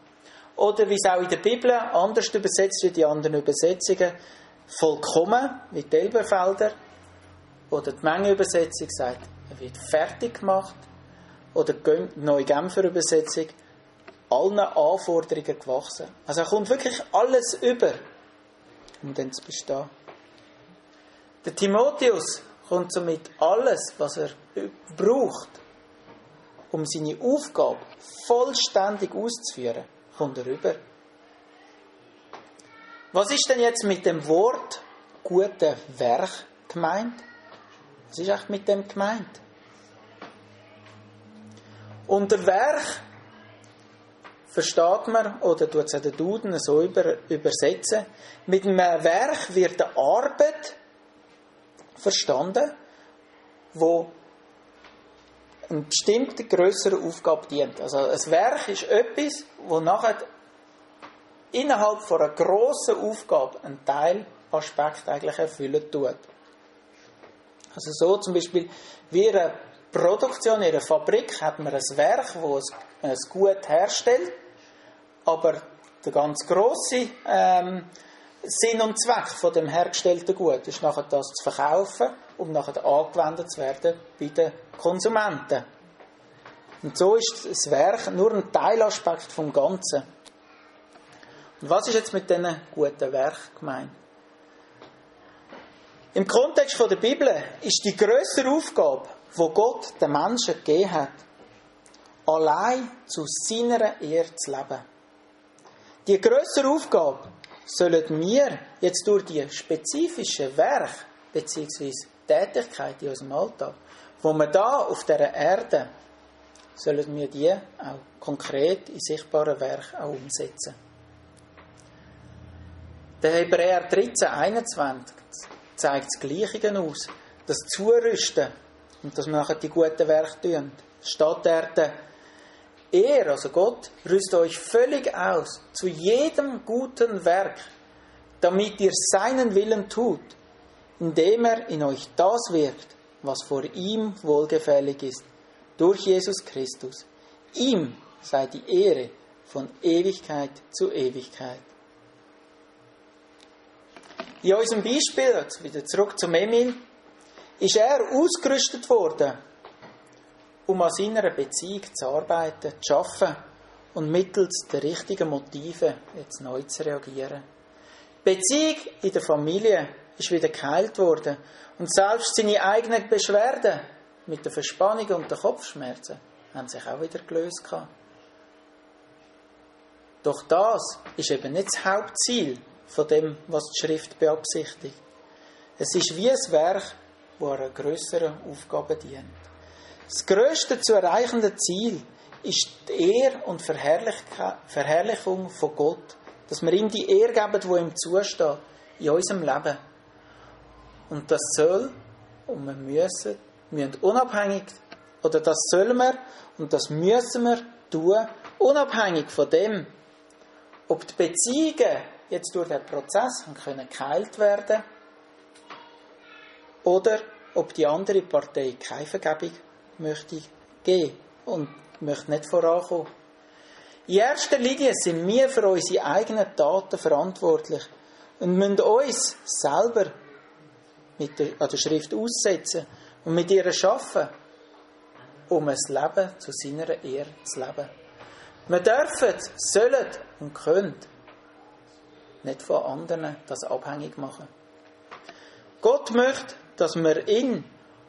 Oder wie es auch in der Bibel anders übersetzt wie die anderen Übersetzungen, vollkommen, wie die Elberfelder. Oder die Mengenübersetzung sagt, er wird fertig gemacht. Oder die neue Genfer Übersetzung, allen Anforderungen gewachsen. Also er kommt wirklich alles über, um dann zu bestehen. Der Timotheus kommt somit alles, was er braucht, um seine Aufgabe vollständig auszuführen, kommt er rüber. Was ist denn jetzt mit dem Wort gute Werk gemeint? Was ist eigentlich mit dem gemeint? Unter Werk versteht man, oder tut es den Duden so über, übersetzen, mit einem Werk wird eine Arbeit verstanden, wo eine bestimmte größere Aufgabe dient. Also ein Werk ist etwas, wo nachher innerhalb von einer grossen Aufgabe einen Teilaspekt eigentlich erfüllen tut. Also so zum Beispiel, wie eine Produktion in einer Fabrik hat man ein Werk, das es gut herstellt, aber der ganz grosse ähm, Sinn und Zweck von dem hergestellten Gut ist nachher das zu verkaufen, um nachher angewendet zu werden bei den Konsumenten. Und so ist das Werk nur ein Teilaspekt vom Ganzen. Und was ist jetzt mit diesen guten Werk gemeint? Im Kontext der Bibel ist die größere Aufgabe, wo Gott den Menschen gegeben hat, allein zu seiner Ehre zu leben. Die größere Aufgabe sollen wir jetzt durch die spezifischen Werk bzw. Tätigkeit in unserem Alltag, wo wir da auf der Erde, sollen wir die auch konkret in sichtbaren Werk auch umsetzen. Der Hebräer 13, 21 zeigt das Gleiche aus. Das Zurüsten und dass wir nachher die guten Werke tun. Statt er, also Gott, rüstet euch völlig aus zu jedem guten Werk, damit ihr seinen Willen tut, indem er in euch das wirkt, was vor ihm wohlgefällig ist, durch Jesus Christus. Ihm sei die Ehre von Ewigkeit zu Ewigkeit. In unserem Beispiel, jetzt wieder zurück zum Emil, ist er ausgerüstet worden, um an seiner Beziehung zu arbeiten, zu arbeiten und mittels der richtigen Motive jetzt neu zu reagieren. Die Beziehung in der Familie ist wieder geheilt worden und selbst seine eigenen Beschwerden mit der Verspannung und den Kopfschmerzen haben sich auch wieder gelöst. Doch das ist eben nicht das Hauptziel von dem, was die Schrift beabsichtigt. Es ist wie ein Werk, das einer größeren Aufgabe dient. Das größte zu erreichende Ziel ist die Ehre und Verherrlichung von Gott. Dass wir ihm die Ehre geben, die ihm zusteht, in unserem Leben. Und das soll und wir müssen, müssen unabhängig, oder das sollen wir und das müssen wir tun, unabhängig von dem, ob die Beziehungen jetzt durch den Prozess können geheilt werden oder ob die andere Partei keine Vergebung möchte geben und möchte nicht vorankommen. In erster Linie sind wir für unsere eigenen Taten verantwortlich und müssen uns selber mit der, an der Schrift aussetzen und mit ihr schaffen, um ein Leben zu seiner Ehre zu leben. Wir dürfen, sollen und können nicht von anderen das abhängig machen. Gott möchte, dass wir ihn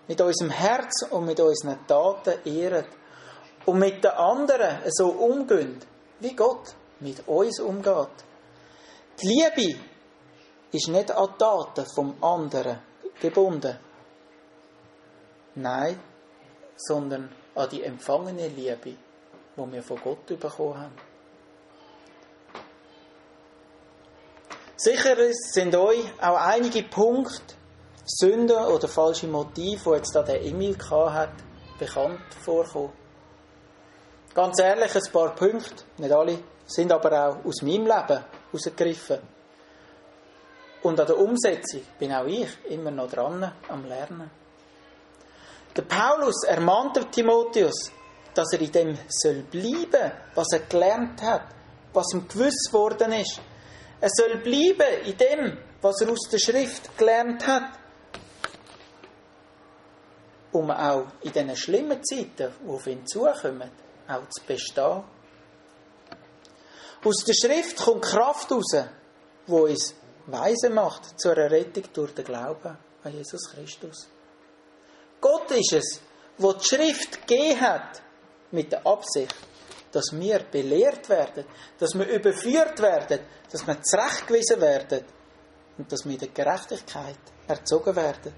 mit unserem Herz und mit unseren Taten ehren und mit den anderen so umgehen, wie Gott mit uns umgeht. Die Liebe ist nicht an Taten vom anderen gebunden. Nein, sondern an die empfangene Liebe, die wir von Gott bekommen haben. Sicher sind euch auch einige Punkte, Sünden oder falsche Motive, die jetzt da der Emil hat, bekannt vorkommen. Ganz ehrlich, ein paar Punkte, nicht alle, sind aber auch aus meinem Leben herausgegriffen. Und an der Umsetzung bin auch ich immer noch dran am Lernen. Der Paulus ermahnte Timotheus, dass er in dem soll bleiben, was er gelernt hat, was ihm gewiss worden ist. Er soll bleiben in dem, was er aus der Schrift gelernt hat. Um auch in diesen schlimmen Zeiten, die auf ihn zukommen, auch zu bestehen. Aus der Schrift kommt Kraft raus, die uns weise macht zur Errettung durch den Glauben an Jesus Christus. Gott ist es, wo die Schrift gegeben hat, mit der Absicht, dass wir belehrt werden, dass wir überführt werden, dass wir zurechtgewiesen werden und dass wir in der Gerechtigkeit erzogen werden.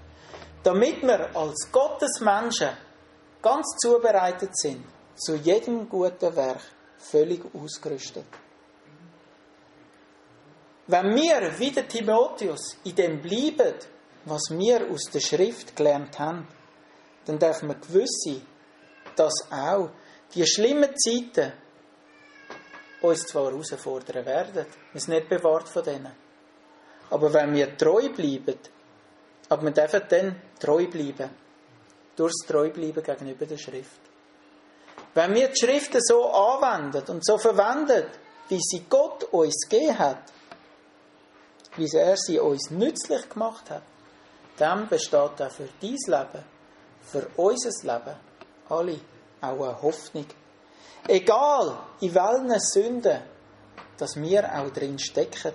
Damit wir als Gottesmenschen ganz zubereitet sind, zu jedem guten Werk völlig ausgerüstet. Wenn wir, wie der Timotheus, in dem bleiben, was wir aus der Schrift gelernt haben, dann dürfen wir gewiss sein, dass auch die schlimmen Zeiten uns zwar herausfordern werden, wir sind nicht bewahrt von denen. Aber wenn wir treu bleiben, aber wir dürfen dann treu bleiben, durchs treu bleiben gegenüber der Schrift. Wenn wir die Schriften so anwenden und so verwenden, wie sie Gott uns gegeben hat, wie er sie uns nützlich gemacht hat, dann besteht auch für dein Leben, für unser Leben, alle auch eine Hoffnung. Egal in welchen Sünden, dass wir auch drin stecken.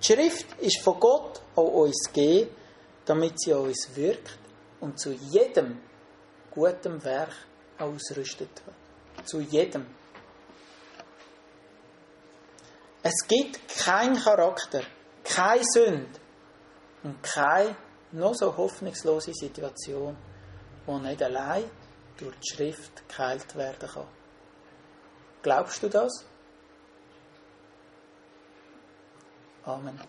Die Schrift ist von Gott an uns gegeben, damit sie uns wirkt und zu jedem guten Werk ausrüstet wird. zu jedem. Es gibt keinen Charakter, keine Sünde und keine noch so hoffnungslose Situation, die nicht allein durch die Schrift geheilt werden kann. Glaubst du das? Amen.